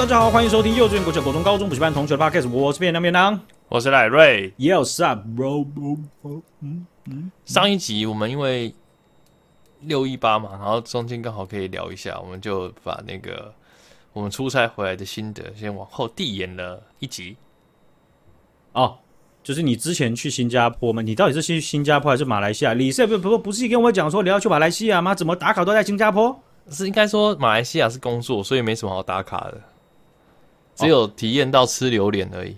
好，大家好，欢迎收听幼稚园、国小、国中、高中补习班同学的 podcast，我是便当便当，我是赖瑞。Yes up, bro. 嗯嗯。上一集我们因为六一八嘛，然后中间刚好可以聊一下，我们就把那个我们出差回来的心得先往后递延了一集。哦，就是你之前去新加坡吗？你到底是去新加坡还是马来西亚？你是不不不是跟我讲说你要去马来西亚吗？怎么打卡都在新加坡？是应该说马来西亚是工作，所以没什么好打卡的。只有体验到吃榴莲而已。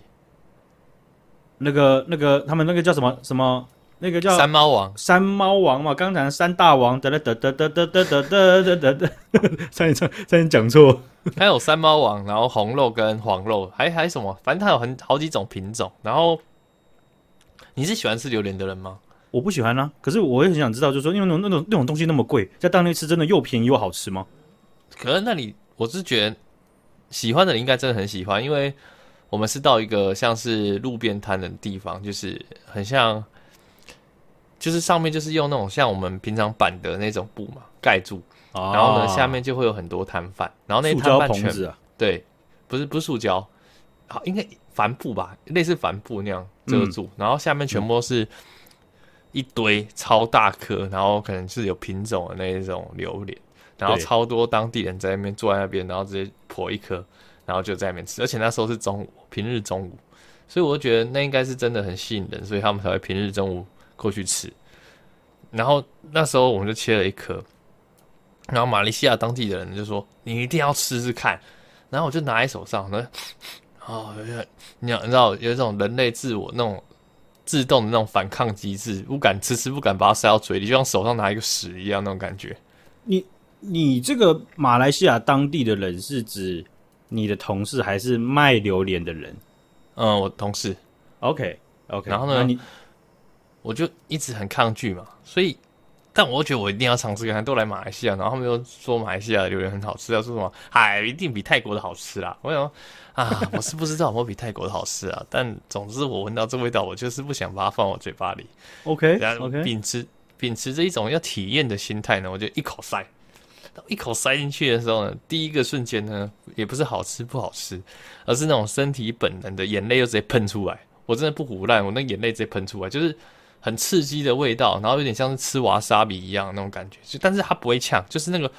那个、那个，他们那个叫什么什么？那个叫山猫王，山猫王嘛。刚才山大王，得得得得得得得得得得得，差点差点讲错。还有山猫王，然后红肉跟黄肉，还还什么？反正它有很好几种品种。然后，你是喜欢吃榴莲的人吗？我不喜欢啊。可是我也很想知道，就是说，因为那种那种那种东西那么贵，在当地吃真的又便宜又好吃吗？可是那里，我是觉得。喜欢的人应该真的很喜欢，因为我们是到一个像是路边摊的地方，就是很像，就是上面就是用那种像我们平常板的那种布嘛盖住，然后呢下面就会有很多摊贩，然后那摊贩全、啊、对，不是不是塑胶，好应该帆布吧，类似帆布那样遮住，嗯、然后下面全部都是一堆超大颗，然后可能是有品种的那一种榴莲。然后超多当地人在那边坐在那边，然后直接剖一颗，然后就在那边吃。而且那时候是中午，平日中午，所以我就觉得那应该是真的很吸引人，所以他们才会平日中午过去吃。然后那时候我们就切了一颗，然后马来西亚当地的人就说：“你一定要吃吃看。”然后我就拿在手上，那哦，你你知道有一种人类自我那种自动的那种反抗机制，不敢吃吃，不敢把它塞到嘴里，就像手上拿一个屎一样那种感觉。你。你这个马来西亚当地的人是指你的同事还是卖榴莲的人？嗯，我同事。OK OK。然后呢，你我就一直很抗拒嘛，所以，但我觉得我一定要尝试看看，都来马来西亚，然后他们又说马来西亚的榴莲很好吃，要说什么，哎，一定比泰国的好吃啦。我想说啊，我是不知道有没有比泰国的好吃啊，但总之我闻到这味道，我就是不想把它放我嘴巴里。OK OK。秉持秉持着一种要体验的心态呢，我就一口塞。一口塞进去的时候呢，第一个瞬间呢，也不是好吃不好吃，而是那种身体本能的眼泪又直接喷出来。我真的不胡烂，我那眼泪直接喷出来，就是很刺激的味道，然后有点像是吃瓦沙比一样那种感觉。就但是它不会呛，就是那个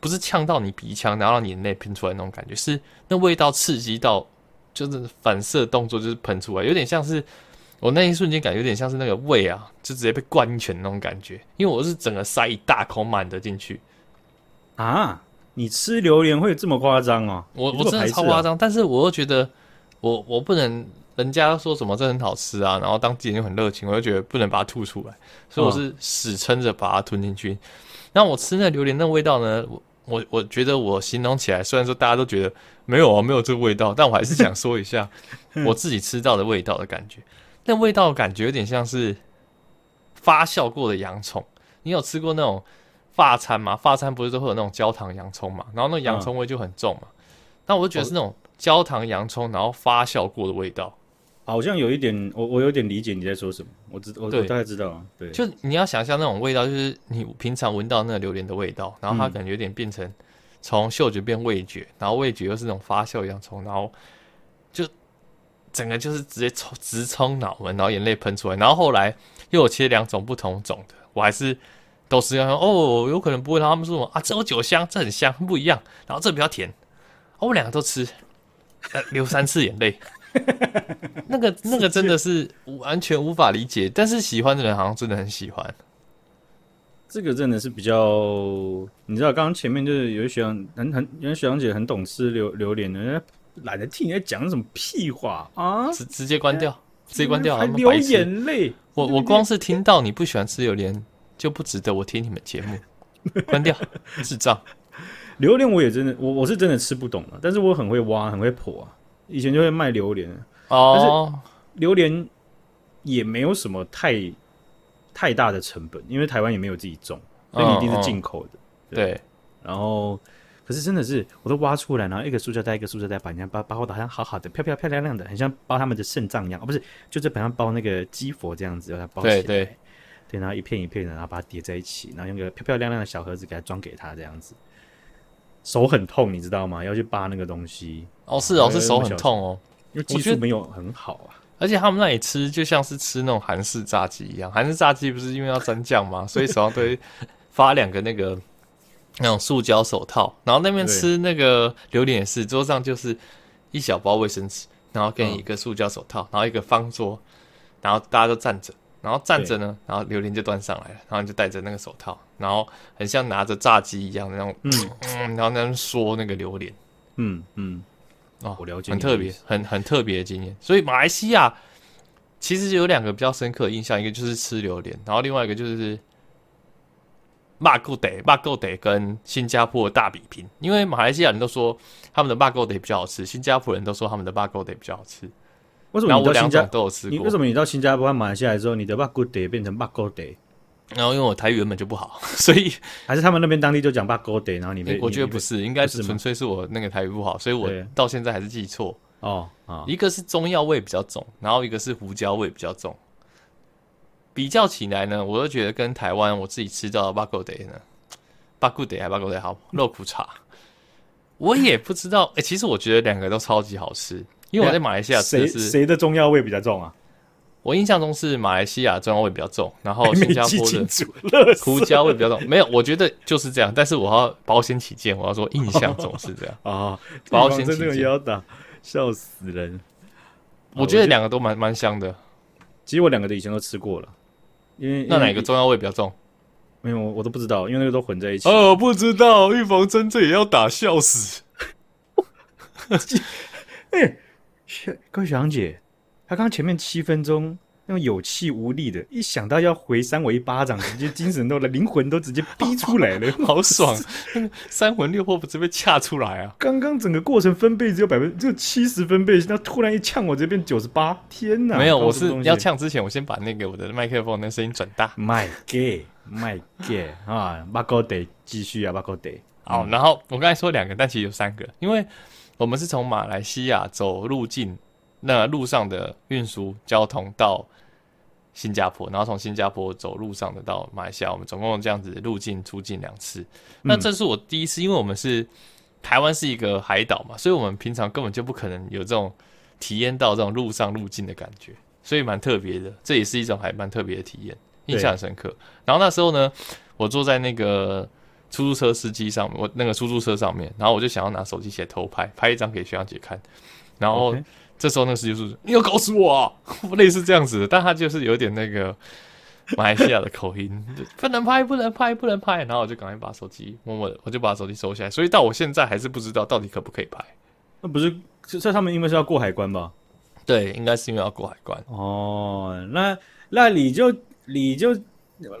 不是呛到你鼻腔，然后让你眼泪喷出来那种感觉，是那味道刺激到，就是反射动作就是喷出来，有点像是我那一瞬间感觉有点像是那个胃啊，就直接被灌一拳那种感觉，因为我是整个塞一大口满的进去。啊！你吃榴莲会这么夸张哦？我我真的超夸张，但是我又觉得我我不能，人家说什么这很好吃啊，然后当地人又很热情，我就觉得不能把它吐出来，所以我是死撑着把它吞进去。那、哦、我吃那榴莲那味道呢？我我我觉得我形容起来，虽然说大家都觉得没有啊，没有这个味道，但我还是想说一下 我自己吃到的味道的感觉。那味道的感觉有点像是发酵过的洋葱，你有吃过那种？法餐嘛，发餐不是都会有那种焦糖洋葱嘛，然后那个洋葱味就很重嘛。那、嗯、我就觉得是那种焦糖洋葱，然后发酵过的味道，好像有一点，我我有点理解你在说什么。我知我，我大概知道啊。对，就你要想象那种味道，就是你平常闻到那个榴莲的味道，然后它感觉有点变成从嗅觉变味觉，然后味觉又是那种发酵洋葱，然后就整个就是直接冲直冲脑门，然后眼泪喷出来。然后后来又有切两种不同种的，我还是。都是要哦，有可能不会。他们说什么啊？这有酒香，这很香，不一样。然后这比较甜，哦、我两个都吃，呃、流三次眼泪。那个 那个真的是完全无法理解，但是喜欢的人好像真的很喜欢。这个真的是比较，你知道，刚刚前面就是有些学长很很，有些学长姐很懂吃榴榴莲的，人家懒得听你在讲什么屁话啊，直直接关掉，直接关掉，还流眼泪。我我光是听到你不喜欢吃榴莲。就不值得我听你们节目，关掉，智障。榴莲我也真的，我我是真的吃不懂了，但是我很会挖，很会剖啊。以前就会卖榴莲哦，但是榴莲也没有什么太太大的成本，因为台湾也没有自己种，所以你一定是进口的。对，对，然后可是真的是，我都挖出来，然后一个塑胶袋一个塑胶袋把人家包包的好像好好的，漂漂漂亮亮的，很像包他们的肾脏一样，哦，不是，就这本上包那个鸡佛这样子，把它包起来。对对。对，然后一片一片的，然后把它叠在一起，然后用个漂漂亮亮的小盒子给它装给他，这样子。手很痛，你知道吗？要去扒那个东西。哦，是哦，是手很痛哦，因为技术没有很好啊。而且他们那里吃就像是吃那种韩式炸鸡一样，韩式炸鸡不是因为要沾酱吗？所以手上都会 发两个那个那种塑胶手套。然后那边吃那个榴莲也是，桌上就是一小包卫生纸，然后跟一个塑胶手套，然后一个方桌，然后大家都站着。然后站着呢，然后榴莲就端上来了，然后就戴着那个手套，然后很像拿着炸鸡一样的那种，嗯，然后那样说那个榴莲，嗯嗯，哦，我了解，很特别，很很特别的经验。所以马来西亚其实有两个比较深刻的印象，一个就是吃榴莲，然后另外一个就是骂够得骂够得跟新加坡的大比拼，因为马来西亚人都说他们的骂够得比较好吃，新加坡人都说他们的骂够得比较好吃。为什么你到新加都有吃过？你为什么你到新加坡和马来西亚之后，你的 bak kut teh 变成 bak kut teh？然后因为我台语原本就不好，所以还是他们那边当地就讲 bak kut teh，然后你们、欸、我觉得不是，应该是纯粹是我那个台语不好，所以我到现在还是记错哦啊。一个是中药味比较重，然后一个是胡椒味比较重。比较起来呢，我都觉得跟台湾我自己吃到的 bak kut teh 呢，bak kut teh 还 bak kut teh 好，肉骨茶。我也不知道，哎、欸，其实我觉得两个都超级好吃。因为我在马来西亚吃的是谁的中药味比较重啊？我印象中是马来西亚中药味比较重，然后新加坡的胡椒味比较重。没有，我觉得就是这样。但是我要保险起见，我要说印象中是这样啊、哦。保险起见，要打，笑死人。我觉得两个都蛮蛮香的。其实我两个都以前都吃过了，因为那哪个中药味比较重？没有，我都不知道，因为那个都混在一起。哦，不知道，预防针这也要打，笑死。欸 各位学长姐，他刚刚前面七分钟那种有气无力的，一想到要回三我一巴掌，直接精神都来，灵魂都直接逼出来了，好爽！三魂六魄不是被掐出来啊？刚刚整个过程分贝只有百分，只有七十分贝，那突然一呛我这边九十八，天哪！没有，我是要呛之前，我先把那个我的麦克风那声音转大。麦给麦给啊，八哥得继续啊，八哥得。好，然后我刚才说两个，但其实有三个，因为。我们是从马来西亚走路径，那路上的运输交通到新加坡，然后从新加坡走路上的到马来西亚，我们总共这样子入境出境两次。那这是我第一次，因为我们是台湾是一个海岛嘛，所以我们平常根本就不可能有这种体验到这种路上入境的感觉，所以蛮特别的。这也是一种还蛮特别的体验，印象很深刻。然后那时候呢，我坐在那个。出租车司机上面，我那个出租车上面，然后我就想要拿手机起来偷拍，拍一张给学长姐看。然后这时候那个司机说：“你要搞死我啊！” 类似这样子的，但他就是有点那个马来西亚的口音，不能拍，不能拍，不能拍。然后我就赶快把手机默默的，我就把手机收起来。所以到我现在还是不知道到底可不可以拍。那不是，这他们因为是要过海关吧？对，应该是因为要过海关。哦，那那你就你就。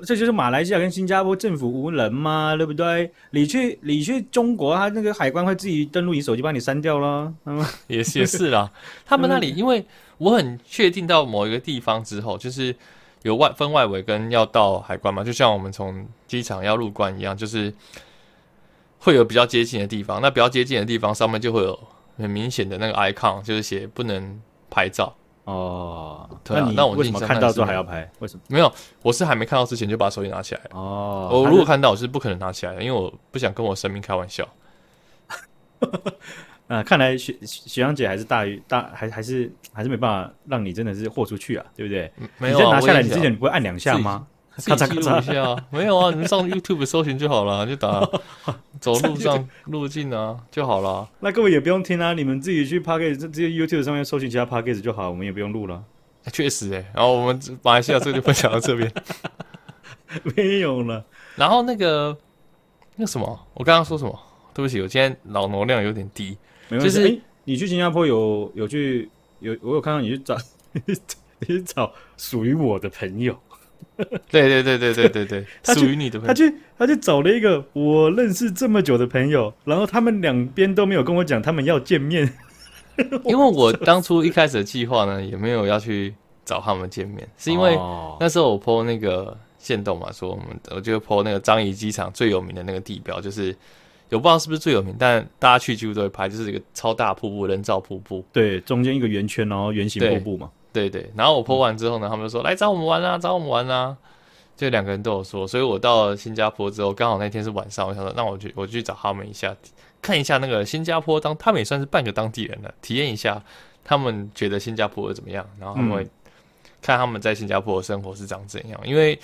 这就是马来西亚跟新加坡政府无能嘛，对不对？你去你去中国，他那个海关会自己登录你手机，把你删掉了。嗯，也是也是啦。他们那里，因为我很确定到某一个地方之后，就是有外分外围跟要到海关嘛，就像我们从机场要入关一样，就是会有比较接近的地方。那比较接近的地方上面就会有很明显的那个 icon，就是写不能拍照。哦，对啊，那我为什么看到之后还要拍？为什么？没有，我是还没看到之前就把手机拿起来。哦，我如果看到，我是不可能拿起来的，因为我不想跟我生命开玩笑。啊，看来学学长姐还是大于大，还还是还是没办法让你真的是豁出去啊，对不对？没有、啊、拿下来，你之前你不会按两下吗？咔嚓咔嚓一下，没有啊，你们上 YouTube 搜寻就好了，就打 走路上路径啊就好了。那各位也不用听啊，你们自己去 Podcast 这些 YouTube 上面搜寻其他 Podcast 就好，我们也不用录了。确实诶、欸，然后我们马来西亚这个就分享到这边，没有了。然后那个那什么，我刚刚说什么？对不起，我今天脑容量有点低。没关系，就是、欸、你去新加坡有有去有我有看到你去找 你去找属于我的朋友。对对对对对对对，属于你的朋友。他去他去找了一个我认识这么久的朋友，然后他们两边都没有跟我讲他们要见面，因为我当初一开始的计划呢，也没有要去找他们见面，是因为那时候我 po 那个线动嘛，说我们我就 po 那个樟宜机场最有名的那个地标，就是我不知道是不是最有名，但大家去几乎都会拍，就是一个超大瀑布，人造瀑布，对，中间一个圆圈，然后圆形瀑布嘛。对对，然后我 po 完之后呢，他们就说来找我们玩啊，找我们玩啊，就两个人都有说，所以我到了新加坡之后，刚好那天是晚上，我想说，那我去我去找他们一下，看一下那个新加坡当，他们也算是半个当地人了，体验一下他们觉得新加坡怎么样，然后他们会看他们在新加坡的生活是长怎样，因为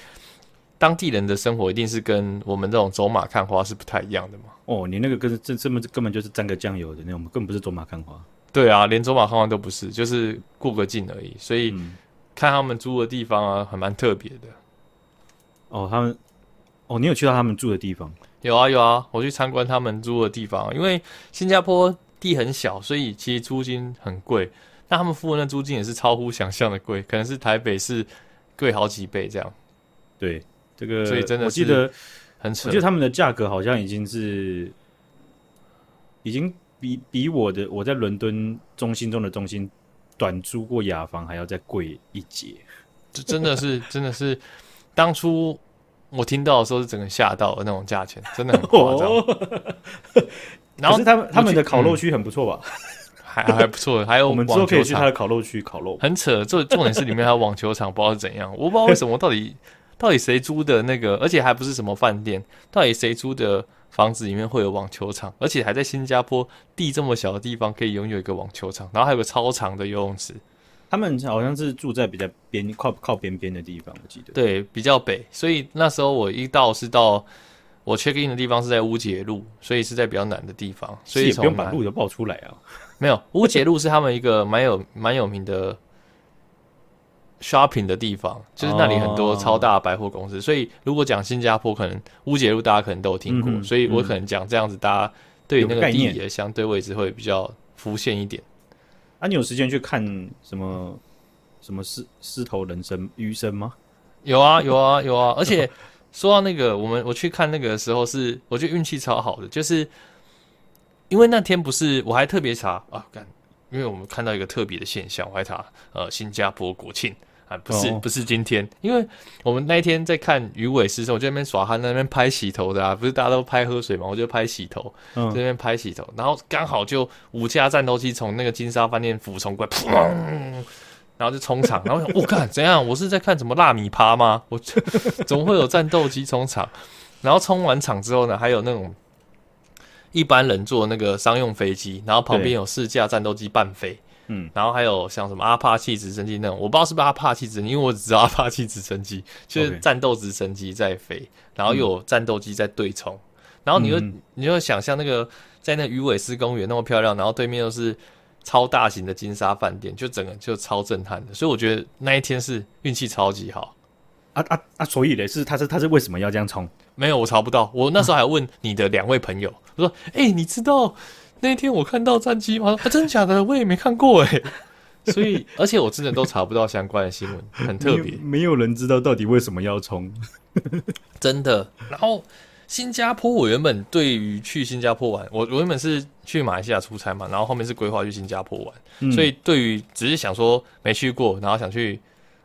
当地人的生活一定是跟我们这种走马看花是不太一样的嘛。哦，你那个跟这这么根本就是沾个酱油的那种，根本不是走马看花。对啊，连走马看花都不是，就是过个境而已。所以看他们住的地方啊，还蛮特别的。哦，他们哦，你有去到他们住的地方？有啊有啊，我去参观他们住的地方。因为新加坡地很小，所以其实租金很贵。那他们付的那租金也是超乎想象的贵，可能是台北市贵好几倍这样。对，这个所以真的我记得很扯。我觉得他们的价格好像已经是已经比比我的我在伦敦中心中的中心短租过雅房还要再贵一截。这真的是真的是当初。我听到的时候是整个吓到的那种价钱，真的很夸张。哦、然后他们他们的烤肉区很不错吧？还还不错，还有我们之后可以去他的烤肉区烤肉。很扯，这重点是里面还有网球场，不知道是怎样。我不知道为什么到底到底谁租的那个，而且还不是什么饭店，到底谁租的房子里面会有网球场，而且还在新加坡地这么小的地方可以拥有一个网球场，然后还有个超长的游泳池。他们好像是住在比较边靠靠边边的地方，我记得。对，比较北，所以那时候我一到是到我 check in 的地方是在乌节路，所以是在比较南的地方，所以也不用把路都报出来啊。没有，乌节路是他们一个蛮有蛮有名的 shopping 的地方，就是那里很多超大的百货公司，哦、所以如果讲新加坡，可能乌节路大家可能都有听过，嗯、所以我可能讲这样子，大家对那个地理的相对位置会比较浮现一点。啊，你有时间去看什么什么狮狮头人参鱼生吗？有啊，有啊，有啊！而且说到那个，我们我去看那个的时候是，是我觉得运气超好的，就是因为那天不是我还特别查啊，干，因为我们看到一个特别的现象，我还查呃新加坡国庆。啊，不是不是今天，因为我们那一天在看鱼尾狮的时候，我就在那边耍憨，在那边拍洗头的啊，不是大家都拍喝水嘛，我就拍洗头，在那边拍洗头，然后刚好就五架战斗机从那个金沙饭店俯冲过来，砰，然后就冲场，然后我想，我、哦、怎样？我是在看什么辣米趴吗？我怎么会有战斗机冲场？然后冲完场之后呢，还有那种一般人坐那个商用飞机，然后旁边有四架战斗机伴飞。嗯，然后还有像什么阿帕奇直升机那种，我不知道是不是阿帕奇直升机，因为我只知道阿帕奇直升机就是战斗直升机在飞，然后又有战斗机在对冲，嗯、然后你就你就想象那个在那鱼尾狮公园那么漂亮，然后对面又是超大型的金沙饭店，就整个就超震撼的，所以我觉得那一天是运气超级好。啊啊啊！所以嘞，是他是他是为什么要这样冲？没有，我查不到。我那时候还问你的两位朋友，我说：“哎、欸，你知道？”那天我看到战机吗？啊，真的假的？我也没看过哎。所以，而且我真的都查不到相关的新闻，很特别。没有人知道到底为什么要冲，真的。然后，新加坡，我原本对于去新加坡玩，我我原本是去马来西亚出差嘛，然后后面是规划去新加坡玩，嗯、所以对于只是想说没去过，然后想去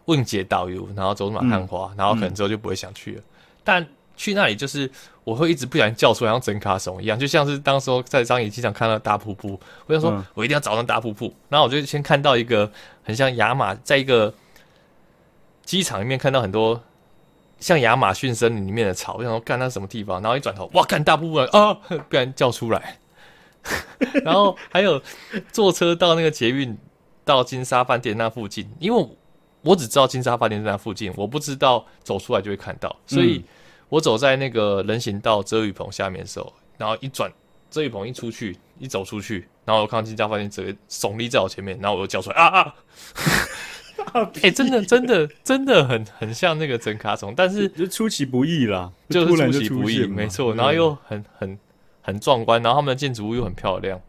问解导游，然后走马看花，嗯、然后可能之后就不会想去了。嗯、但去那里就是。我会一直不小心叫出来，像整卡怂一样，就像是当时候在樟宜机场看到大瀑布，我想说，我一定要找到大瀑布。嗯、然后我就先看到一个很像亚马，在一个机场里面看到很多像亚马逊森林里面的草，我想说，干那什么地方？然后一转头，哇，干大瀑布啊！不然叫出来。然后还有坐车到那个捷运到金沙饭店那附近，因为我只知道金沙饭店在那附近，我不知道走出来就会看到，所以。嗯我走在那个人行道遮雨棚下面的时候，然后一转遮雨棚一出去，一走出去，然后我看到金家饭店整个耸立在我前面，然后我就叫出来啊 啊！哎、欸，真的真的真的很很像那个真卡虫，但是就出其不意啦，就是出其不意，没错，然后又很很很壮观，然后他们的建筑物又很漂亮。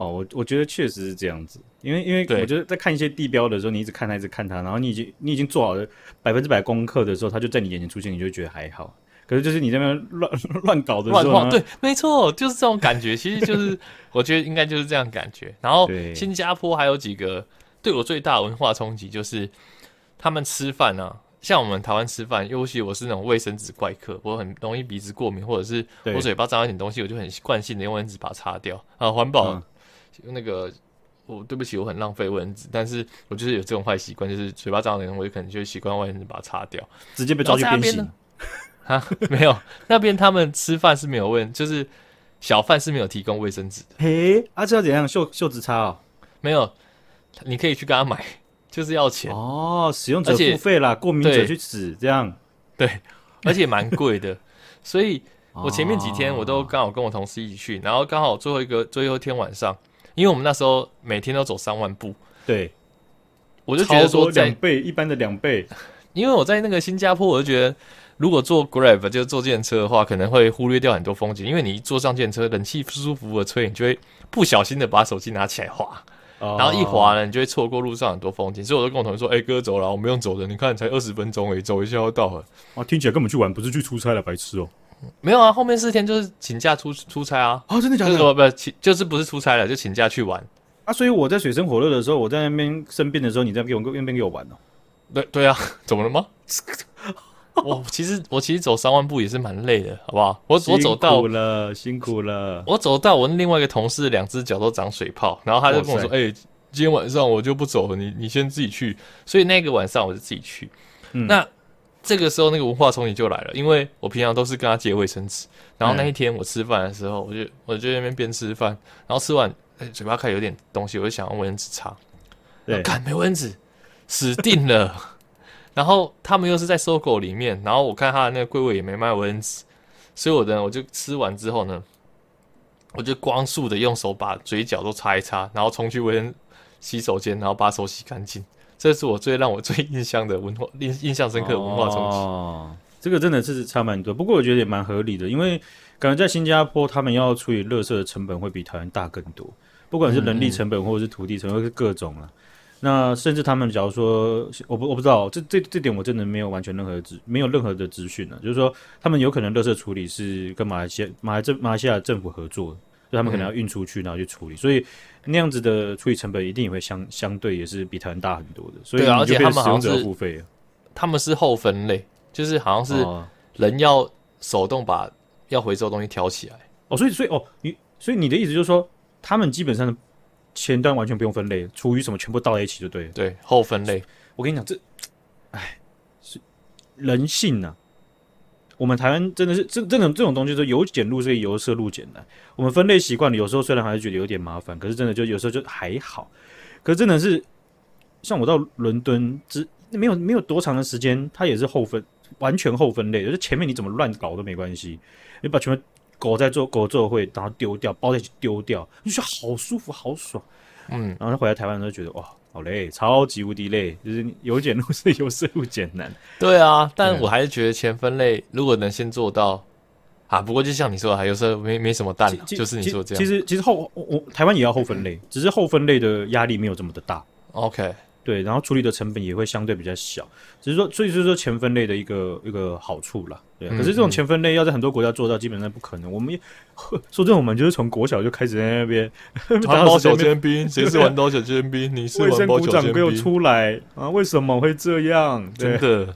哦，我我觉得确实是这样子，因为因为我觉得在看一些地标的时候，你一直看它，一直看它，然后你已经你已经做好了百分之百功课的时候，它就在你眼前出现，你就会觉得还好。可是就是你在那边乱 乱搞的时候，对，没错，就是这种感觉。其实就是我觉得应该就是这样感觉。然后新加坡还有几个对我最大的文化冲击，就是他们吃饭啊，像我们台湾吃饭，尤其我是那种卫生纸怪客，我很容易鼻子过敏，或者是我嘴巴脏一点东西，我就很习惯性的用卫生纸把它擦掉啊，环保。嗯那个，我对不起，我很浪费卫生纸，但是我就是有这种坏习惯，就是嘴巴脏的人，我就可能就习惯卫生纸把它擦掉，直接被抓去鞭刑。啊，没有，那边他们吃饭是没有问，就是小贩是没有提供卫生纸的。嘿，啊，这要怎样？袖袖子擦哦？没有，你可以去跟他买，就是要钱哦。使用者付费啦，过敏者去死这样。对，而且蛮贵的，所以 我前面几天我都刚好跟我同事一起去，然后刚好最后一个最后一天晚上，因为我们那时候每天都走三万步，对，我就觉得说两倍一般的两倍，因为我在那个新加坡，我就觉得如果坐 Grab 就坐计程车的话，可能会忽略掉很多风景，因为你一坐上计程车，冷气舒舒服服的吹，你就会不小心的把手机拿起来滑。然后一滑呢，你就会错过路上很多风景，所以我就跟我同学说：“哎、欸，哥，走了，我们用走的，你看才二十分钟而已，走一下就到了。”啊，听起来根本去玩，不是去出差了，白痴哦、喔！没有啊，后面四天就是请假出出差啊。啊，真的假的？就是、不请，就是不是出差了，就请假去玩啊。所以我在水深火热的时候，我在那边生病的时候，你在给我那边给我玩哦、喔。对对啊，怎么了吗？我其实我其实走三万步也是蛮累的，好不好？我我走到辛苦了，辛苦了。我走到我另外一个同事两只脚都长水泡，然后他就跟我说：“哎、欸，今天晚上我就不走了，你你先自己去。”所以那个晚上我就自己去。嗯、那这个时候那个文化冲击就来了，因为我平常都是跟他借卫生纸，然后那一天我吃饭的时候，我就我就在那边边吃饭，然后吃完、欸、嘴巴开始有点东西，我就想用卫生纸擦。对，看没卫生纸，死定了。然后他们又是在 SOGO 里面，然后我看他的那个柜位也没卖卫生纸，所以我呢，我就吃完之后呢，我就光速的用手把嘴角都擦一擦，然后冲去卫生洗手间，然后把手洗干净。这是我最让我最印象的文化 印印象深刻的文化冲击。哦，这个真的是差蛮多，不过我觉得也蛮合理的，因为感觉在新加坡他们要处理垃圾的成本会比台湾大更多，不管是人力成本或者是土地成本，或是各种了。那甚至他们假如说，我不我不知道这这这点我真的没有完全任何的资没有任何的资讯呢，就是说他们有可能垃圾处理是跟马来西亚马来政马来西亚政府合作，就他们可能要运出去然后去处理，所以那样子的处理成本一定也会相相对也是比台湾大很多的。所以而且他们好像是付费，他们是后分类，就是好像是人要手动把要回收的东西挑起来哦，所以所以哦你所以你的意思就是说他们基本上。前端完全不用分类，厨余什么全部倒在一起就对了。对，后分类。我跟你讲，这，哎，是人性呐、啊。我们台湾真的是这这种这种东西，说由俭入奢易，由奢入俭难。我们分类习惯了，有时候虽然还是觉得有点麻烦，可是真的就有时候就还好。可是真的是，像我到伦敦，只没有没有多长的时间，它也是后分，完全后分类，就是前面你怎么乱搞都没关系，你把全部。狗在做狗做会，然后丢掉，包在一起丢掉，就觉得好舒服，好爽。嗯，然后他回来台湾的时候觉得哇，好累，超级无敌累，就是由简入是，由奢入简难。对啊，但我还是觉得前分类如果能先做到啊，不过就像你说的，还有时候没没什么蛋，就是你说这样。其实其实后我台湾也要后分类，只是后分类的压力没有这么的大。OK。对，然后处理的成本也会相对比较小，只是说，所以就是说前分类的一个一个好处啦。对，可是这种前分类要在很多国家做到，基本上不可能。我们说真的，我们就是从国小就开始在那边 玩刀小尖兵，谁是玩刀小尖兵？你是环保小尖兵？给我出来啊！为什么会这样？真的，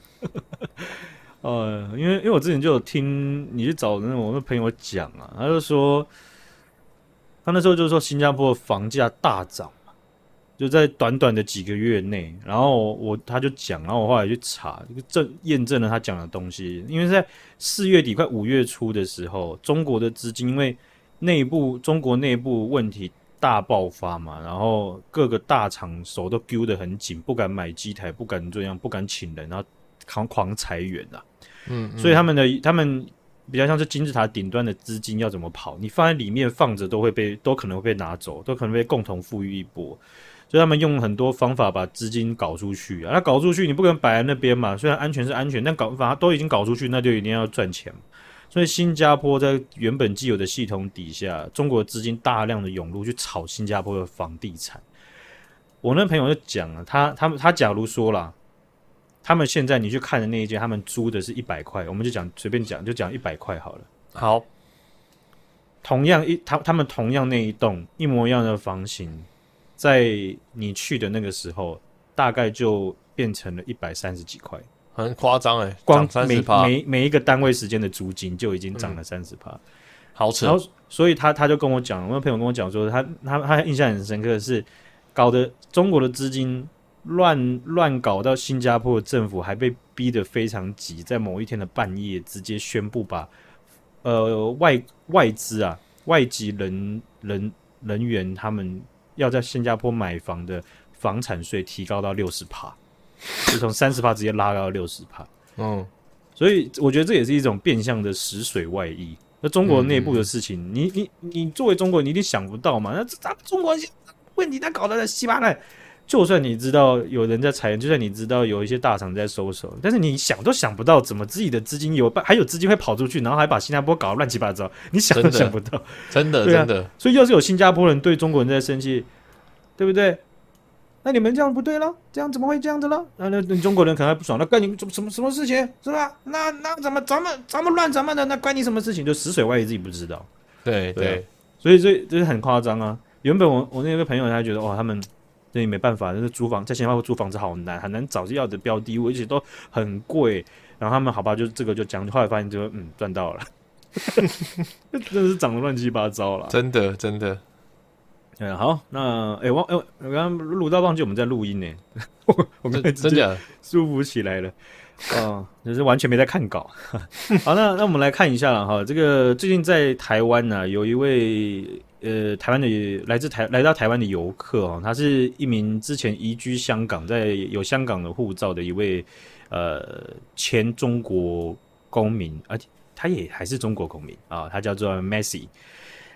呃，因为因为我之前就有听你去找那种我的朋友讲啊，他就说，他那时候就是说新加坡房价大涨。就在短短的几个月内，然后我他就讲，然后我后来去查，证验证了他讲的东西。因为在四月底快五月初的时候，中国的资金因为内部中国内部问题大爆发嘛，然后各个大厂手都揪得很紧，不敢买机台，不敢这样，不敢请人，然后狂狂裁员啊。嗯，嗯，所以他们的他们比较像是金字塔顶端的资金要怎么跑？你放在里面放着都会被都可能会被拿走，都可能被共同富裕一波。所以他们用很多方法把资金搞出去啊，那搞出去你不可能摆在那边嘛。虽然安全是安全，但搞反正都已经搞出去，那就一定要赚钱。所以新加坡在原本既有的系统底下，中国资金大量的涌入去炒新加坡的房地产。我那朋友就讲了，他他们他假如说啦，他们现在你去看的那一间，他们租的是一百块，我们就讲随便讲，就讲一百块好了。好，同样一他他们同样那一栋一模一样的房型。在你去的那个时候，大概就变成了一百三十几块，很夸张哎！光每每每一个单位时间的租金就已经涨了三十趴，好扯。然后，所以他他就跟我讲，我的朋友跟我讲说，他他他印象很深刻的是，搞得中国的资金乱乱搞到新加坡的政府还被逼得非常急，在某一天的半夜直接宣布把呃外外资啊。外籍人人人员他们要在新加坡买房的房产税提高到六十趴，就从三十趴直接拉到六十趴。嗯，所以我觉得这也是一种变相的食水外溢。那中国内部的事情，嗯、你你你作为中国人，你一定想不到嘛？那这咱们中国问题，他搞得稀巴烂。就算你知道有人在裁员，就算你知道有一些大厂在收手，但是你想都想不到，怎么自己的资金有还有资金会跑出去，然后还把新加坡搞得乱七八糟，你想都想不到，真的，真的，真的。所以要是有新加坡人对中国人在生气，对不对？那你们这样不对了，这样怎么会这样子了？那那你中国人可能还不爽，那关你什么什么什么事情是吧？那那怎么咱们咱们乱咱们的，那关你什么事情？就死水外溢自己不知道。对对，对，所以这这是很夸张啊！原本我我那个朋友他觉得哇，他们。所以没办法，就是租房在新加坡租房子好难，很难找要的标的物，而且都很贵。然后他们好吧，就这个就讲，后来发现就嗯赚到了，真的是涨得乱七八糟了，真的真的。嗯，好，那哎忘哎，我刚刚录到忘记我们在录音呢，我们真的舒服起来了，啊，就是完全没在看稿。好，那那我们来看一下了哈，这个最近在台湾呢、啊，有一位。呃，台湾的来自台来到台湾的游客哦，他是一名之前移居香港，在有香港的护照的一位呃前中国公民，而且他也还是中国公民啊，他叫做 Messi。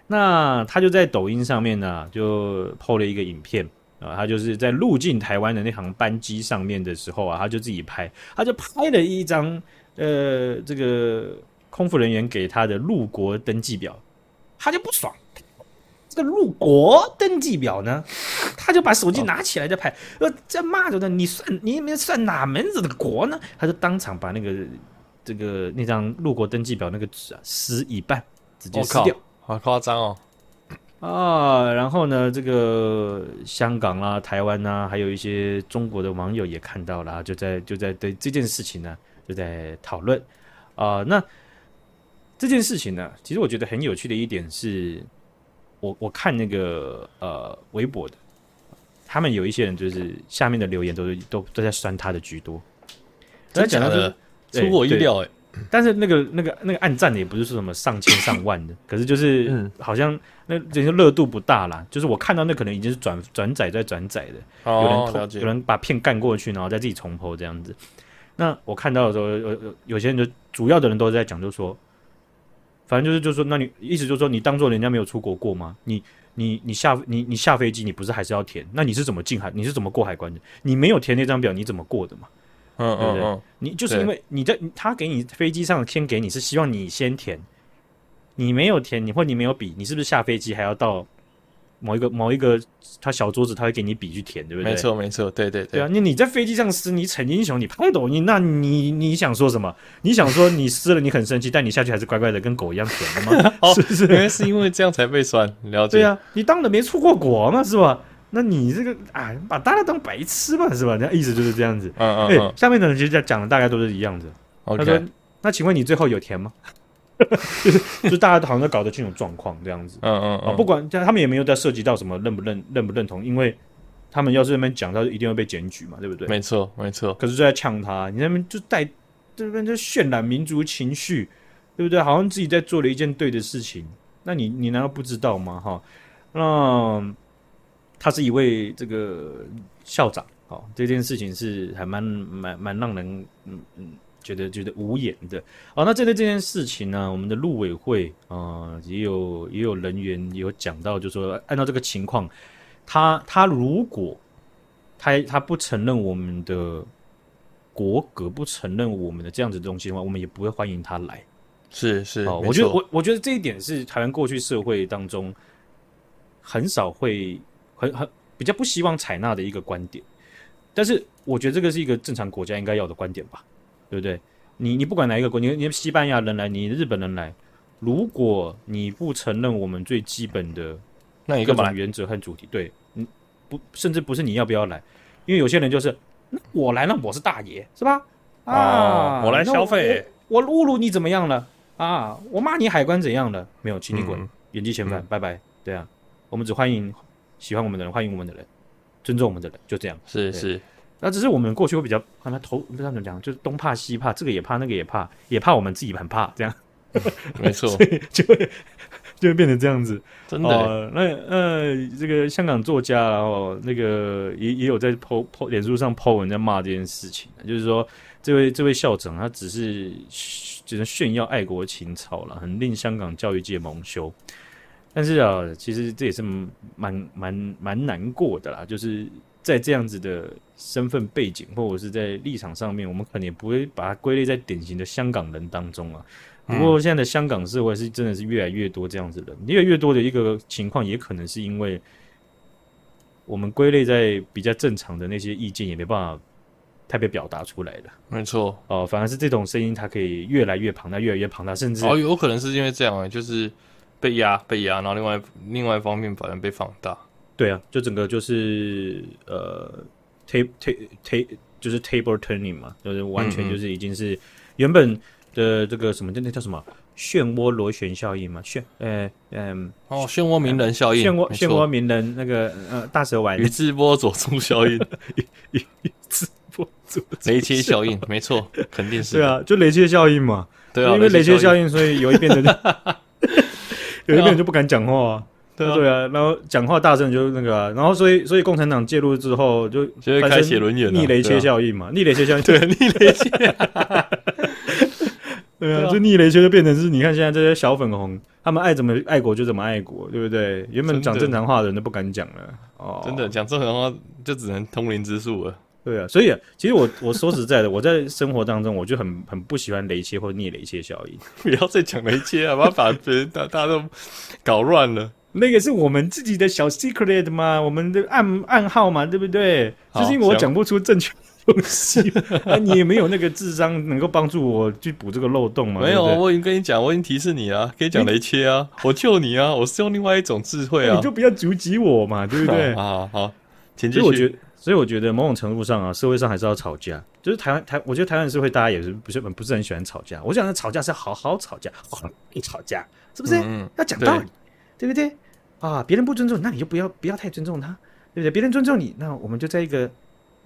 那他就在抖音上面呢，就 PO 了一个影片啊，他就是在入境台湾的那航班机上面的时候啊，他就自己拍，他就拍了一张呃这个空服人员给他的入国登记表，他就不爽。这个入国登记表呢，他就把手机拿起来在拍，呃，在骂着呢，你算你们算哪门子的国呢？他就当场把那个这个那张入国登记表那个纸啊撕一半，直接撕掉，好夸张哦！啊，然后呢，这个香港啊、台湾啊，还有一些中国的网友也看到了，就在就在对这件事情呢就在讨论啊。那这件事情呢，其实我觉得很有趣的一点是。我我看那个呃微博的，他们有一些人就是下面的留言都是都都在酸他的居多，真的讲的出乎我意料哎。但是那个那个那个暗赞的也不是说什么上千上万的，可是就是好像那这些热度不大啦。就是我看到那可能已经是转转载在转载的，有人投有人把片干过去，然后再自己重 po 这样子。那我看到的时候，有有有些人就主要的人都在讲，就说。反正就是，就是说，那你意思就是说，你当做人家没有出国过吗？你、你、你下你、你下飞机，你不是还是要填？那你是怎么进海？你是怎么过海关的？你没有填那张表，你怎么过的嘛？嗯嗯嗯，对不对？你就是因为你在他给你飞机上先给你是希望你先填，你没有填，你或你没有笔，你是不是下飞机还要到？某一个某一个，他小桌子他会给你笔去填，对不对？没错没错，对对对。对啊，你你在飞机上撕，你逞英雄，你拍抖音，那你你想说什么？你想说你撕了你很生气，但你下去还是乖乖的跟狗一样舔的吗？哦、是不是？原来是因为这样才被酸，了解。对啊，你当然没出过国嘛，是吧？那你这个啊，把大家当白痴嘛，是吧？那意思就是这样子。嗯嗯，嗯。下面的人其实讲的大概都是一样的。OK。他说：“那请问你最后有填吗？” 就是，就是大家好像都搞得清楚状况这样子，嗯嗯啊，不管他们也没有在涉及到什么认不认认不认同，因为他们要是那边讲到一定会被检举嘛，对不对？没错没错。可是就在呛他，你那边就带这边就渲染民族情绪，对不对？好像自己在做了一件对的事情，那你你难道不知道吗？哈，那他是一位这个校长，哦，这件事情是还蛮蛮蛮让人嗯嗯。觉得觉得无言的，好，那针对这件事情呢，我们的陆委会啊、呃，也有也有人员也有讲到，就是说按照这个情况，他他如果他他不承认我们的国格，不承认我们的这样子的东西的话，我们也不会欢迎他来。是是，哦，我觉得我我觉得这一点是台湾过去社会当中很少会很很比较不希望采纳的一个观点，但是我觉得这个是一个正常国家应该要的观点吧。对不对？你你不管哪一个国，你你西班牙人来，你日本人来，如果你不承认我们最基本的那一个原则和主题，对，嗯，不，甚至不是你要不要来，因为有些人就是我来了，我是大爷，是吧？啊，我来消费，我侮辱你怎么样了？啊，我骂你海关怎样了？没有，请你滚，嗯、原地遣返，拜拜。对啊，我们只欢迎喜欢我们的人，欢迎我们的人，尊重我们的人，就这样。是是。那只是我们过去会比较，看他头不知道怎么讲，就是东怕西怕，这个也怕，那个也怕，也怕我们自己很怕，这样，没错，就会就会变成这样子，真的。那呃，这个香港作家然后那个也也有在 po po 脸书上 po 文在骂这件事情，就是说这位这位校长他只是只能炫耀爱国情操了，很令香港教育界蒙羞。但是啊，其实这也是蛮蛮蛮难过的啦，就是在这样子的身份背景或者是在立场上面，我们可能也不会把它归类在典型的香港人当中啊。不过现在的香港社会是真的是越来越多这样子的，越来越多的一个情况，也可能是因为我们归类在比较正常的那些意见，也没办法特别表达出来的。没错，哦，反而是这种声音，它可以越来越庞大，越来越庞大，甚至哦，有可能是因为这样啊，就是。被压被压，然后另外另外一方面反而被放大。对啊，就整个就是呃，table table 就是 table turning 嘛，就是完全就是已经是原本的这个什么，那那叫什么漩涡螺旋效应嘛，漩呃嗯哦，漩涡鸣人效应，漩涡漩涡鸣人那个呃大蛇丸，宇智波佐助效应，宇智波佐雷切效应，没错，肯定是。对啊，就雷切效应嘛，对啊，因为雷切效应，所以有一边的。有一边人就不敢讲话啊，对啊，对啊，然后讲话大声就是那个啊，然后所以所以共产党介入之后就开写轮眼，逆雷切效应嘛，逆雷切效应，对，逆雷切，对啊，就逆雷切就变成是，你看现在这些小粉红，他们爱怎么爱国就怎么爱国，对不对？原本讲正常话的人都不敢讲了，哦，真的讲正常话就只能通灵之术了。对啊，所以啊，其实我我说实在的，我在生活当中我就很很不喜欢雷切或逆雷切效应。不要再讲雷切啊，不要把别人大大家都搞乱了。那个是我们自己的小 secret 嘛，我们的暗暗号嘛，对不对？就是因为我讲不出正确的东西，啊，你也没有那个智商能够帮助我去补这个漏洞嘛。没有，我已经跟你讲，我已经提示你啊，可以讲雷切啊，我救你啊，我是用另外一种智慧啊，你就不要阻止我嘛，对不对？好好，请继续。所以我觉得某种程度上啊，社会上还是要吵架。就是台湾台，我觉得台湾社会大家也是不是不是很喜欢吵架。我想吵架是好好吵架，好一吵架是不是？嗯、要讲道理，对，不对？啊，别人不尊重，那你就不要不要太尊重他，对不对？别人尊重你，那我们就在一个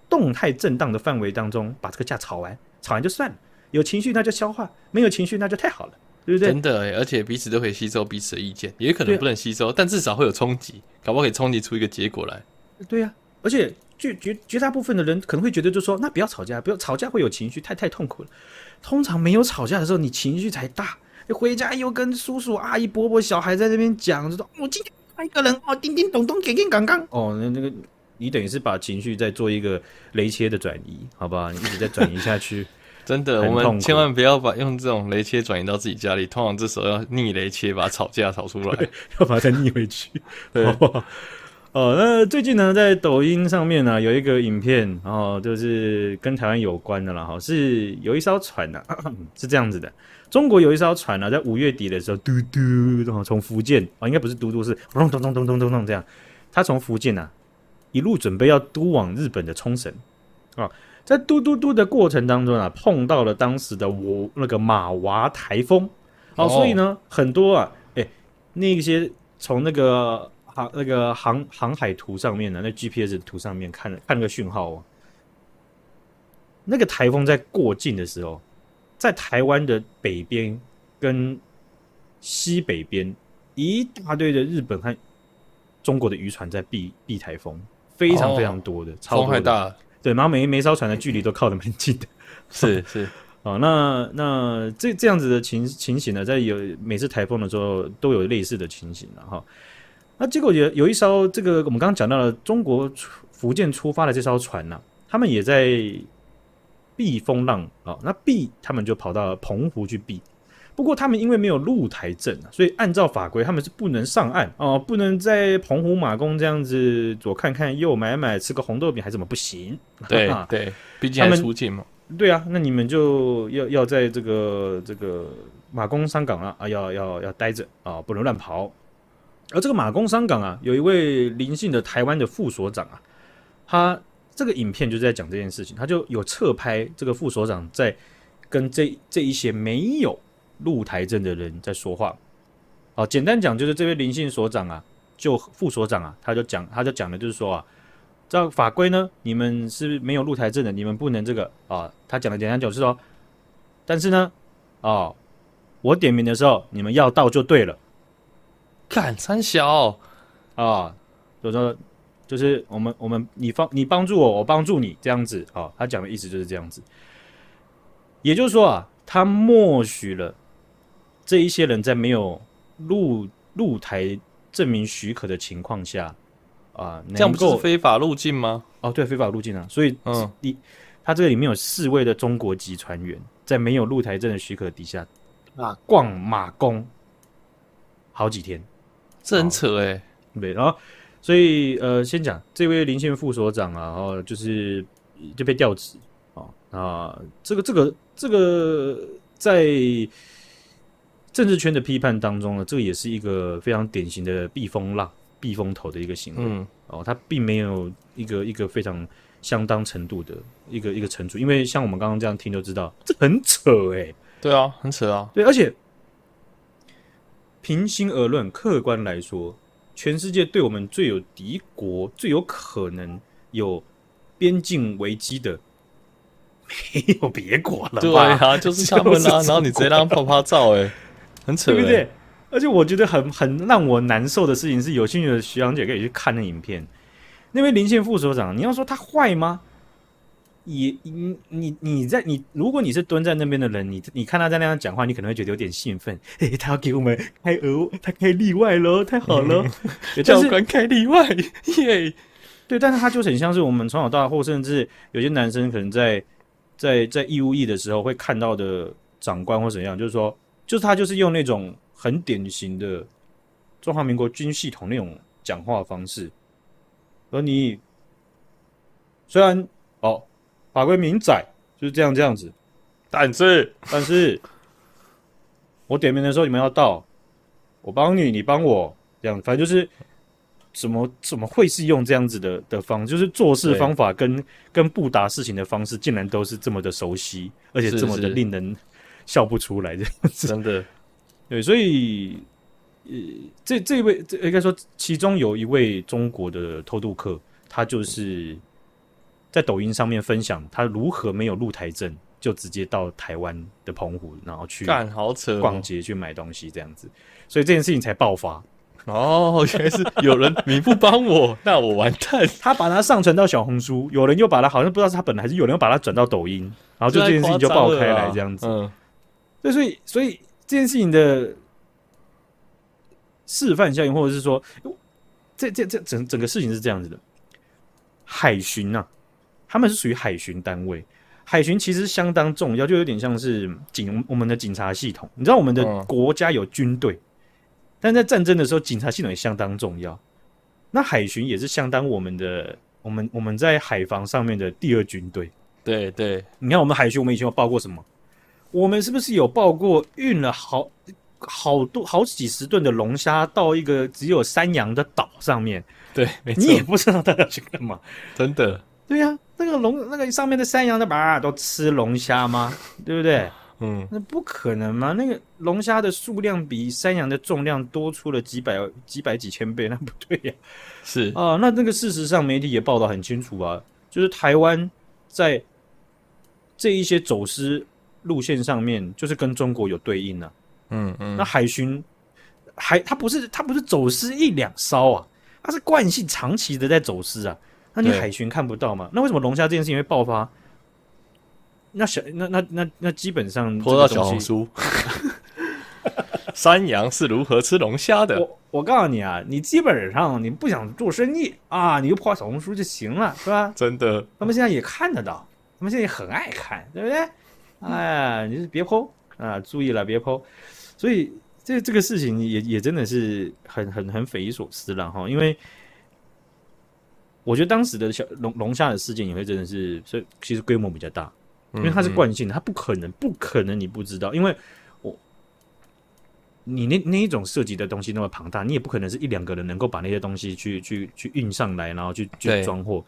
动态震荡的范围当中把这个架吵完，吵完就算了。有情绪那就消化，没有情绪那就太好了，对不对？真的，而且彼此都可以吸收彼此的意见，也可能不能吸收，但至少会有冲击，搞不好可以冲击出一个结果来。对呀、啊，而且。绝绝绝大部分的人可能会觉得，就说那不要吵架，不要吵架会有情绪，太太痛苦了。通常没有吵架的时候，你情绪才大。你回家又跟叔叔阿姨伯伯小孩在那边讲，就说我今天爱一个人哦，叮叮咚咚，给给刚刚哦，那那个你等于是把情绪在做一个雷切的转移，好不好？你一直在转移下去，真的，我们千万不要把用这种雷切转移到自己家里。通常这时候要逆雷切，把吵架吵出来，要把它再逆回去，对。好不好哦，那最近呢，在抖音上面呢，有一个影片，然后就是跟台湾有关的了哈，是有一艘船呢，是这样子的，中国有一艘船呢，在五月底的时候，嘟嘟，然后从福建啊，应该不是嘟嘟，是咚咚咚咚咚咚咚这样，他从福建啊，一路准备要嘟往日本的冲绳。啊，在嘟嘟嘟的过程当中啊，碰到了当时的我那个马娃台风，哦，所以呢，很多啊，哎，那些从那个。航那个航航海图上面呢，那 GPS 图上面看看那个讯号哦，那个台风在过境的时候，在台湾的北边跟西北边一大堆的日本和中国的渔船在避避台风，非常非常多的，超、哦、风太大，对，然后每每艘船的距离都靠得蛮近的，是 是。啊，那那这这样子的情情形呢，在有每次台风的时候都有类似的情形了哈。那结果有有一艘这个我们刚刚讲到了中国福建出发的这艘船呢、啊，他们也在避风浪啊、哦。那避他们就跑到澎湖去避，不过他们因为没有露台证啊，所以按照法规他们是不能上岸哦，不能在澎湖马公这样子左看看右买买，吃个红豆饼还怎么不行？对对，毕竟还出境嘛。对啊，那你们就要要在这个这个马公商港啊啊，要要要待着啊，不能乱跑。而这个马公商港啊，有一位林姓的台湾的副所长啊，他这个影片就是在讲这件事情，他就有侧拍这个副所长在跟这这一些没有露台证的人在说话。哦，简单讲就是这位林姓所长啊，就副所长啊，他就讲他就讲的就是说啊，这法规呢，你们是没有露台证的，你们不能这个啊。他讲的简单讲就是说，但是呢，哦，我点名的时候你们要到就对了。干三小啊，就说就是我们我们你帮你帮助我，我帮助你这样子啊。他讲的意思就是这样子，也就是说啊，他默许了这一些人在没有入入台证明许可的情况下啊，这样不是非法入境吗？哦，对，非法入境啊。所以嗯，你他这个里面有四位的中国籍船员在没有入台证的许可底下啊逛马公好几天。这很扯哎、欸，对，然后所以呃，先讲这位林县副所长啊，然后就是就被调职啊啊，这个这个这个在政治圈的批判当中呢，这个也是一个非常典型的避风浪、避风头的一个行为。嗯，哦，他并没有一个一个非常相当程度的一个一个惩处，因为像我们刚刚这样听就知道，这很扯哎、欸。对啊，很扯啊。对，而且。平心而论，客观来说，全世界对我们最有敌国、最有可能有边境危机的，没有别国了。对啊，就是他们啊。然后你直接让他拍拍照，哎，很扯，对不对？而且我觉得很很让我难受的事情是，有兴趣的徐阳姐可以去看那影片。那位林县副所长，你要说他坏吗？也你你你在你，如果你是蹲在那边的人，你你看他在那样讲话，你可能会觉得有点兴奋。嘿，他要给我们开额，他开例外喽，太好了！教官开例外耶，对，但是他就很像是我们从小到大，或甚至有些男生可能在在在义务役的时候会看到的长官或怎样，就是说，就是他就是用那种很典型的中华民国军系统那种讲话方式，而你虽然哦。法规明载就是这样这样子，但是但是，我点名的时候你们要到，我帮你，你帮我，这样反正就是怎么怎么会是用这样子的的方，就是做事方法跟跟布达事情的方式，竟然都是这么的熟悉，而且这么的令人笑不出来这样子，真的。对，所以呃，这这一位这应该说，其中有一位中国的偷渡客，他就是。在抖音上面分享他如何没有露台证就直接到台湾的澎湖，然后去干好扯逛街去买东西这样子，所以这件事情才爆发。哦，原来是有人你不帮我，那我完蛋。他把它上传到小红书，有人又把它好像不知道是他本来还是有人又把它转到抖音，然后就这件事情就爆开来这样子。嗯，对，所以所以这件事情的示范效应，或者是说，这这这整整个事情是这样子的，海巡呐、啊。他们是属于海巡单位，海巡其实相当重要，就有点像是警我们的警察系统。你知道我们的国家有军队，但在战争的时候，警察系统也相当重要。那海巡也是相当我们的，我们我们在海防上面的第二军队。对对，你看我们海巡，我们以前有报过什么？我们是不是有报过运了好好多好几十吨的龙虾到一个只有山羊的岛上面？对，没错，你也不知道他要去干嘛，真的。对呀、啊，那个龙，那个上面的山羊的吧，都吃龙虾吗？对不对？嗯，那不可能嘛。那个龙虾的数量比山羊的重量多出了几百、几百几千倍，那不对呀、啊。是啊，那那个事实上媒体也报道很清楚啊，就是台湾在这一些走私路线上面，就是跟中国有对应啊。嗯嗯，那海巡海，它不是它不是走私一两艘啊，它是惯性长期的在走私啊。那你海巡看不到吗？那为什么龙虾这件事情会爆发？那小那那那那基本上拖到小红书，山羊是如何吃龙虾的？我我告诉你啊，你基本上你不想做生意啊，你就破小红书就行了，是吧？真的，他们现在也看得到，他们现在也很爱看，对不对？哎，你就别 po 啊，注意了，别 po。所以这这个事情也也真的是很很很匪夷所思了哈，因为。我觉得当时的小龙龙虾的事件也会真的是，所以其实规模比较大，因为它是惯性的，它不可能不可能你不知道，因为我你那那一种涉及的东西那么庞大，你也不可能是一两个人能够把那些东西去去去运上来，然后去去装货。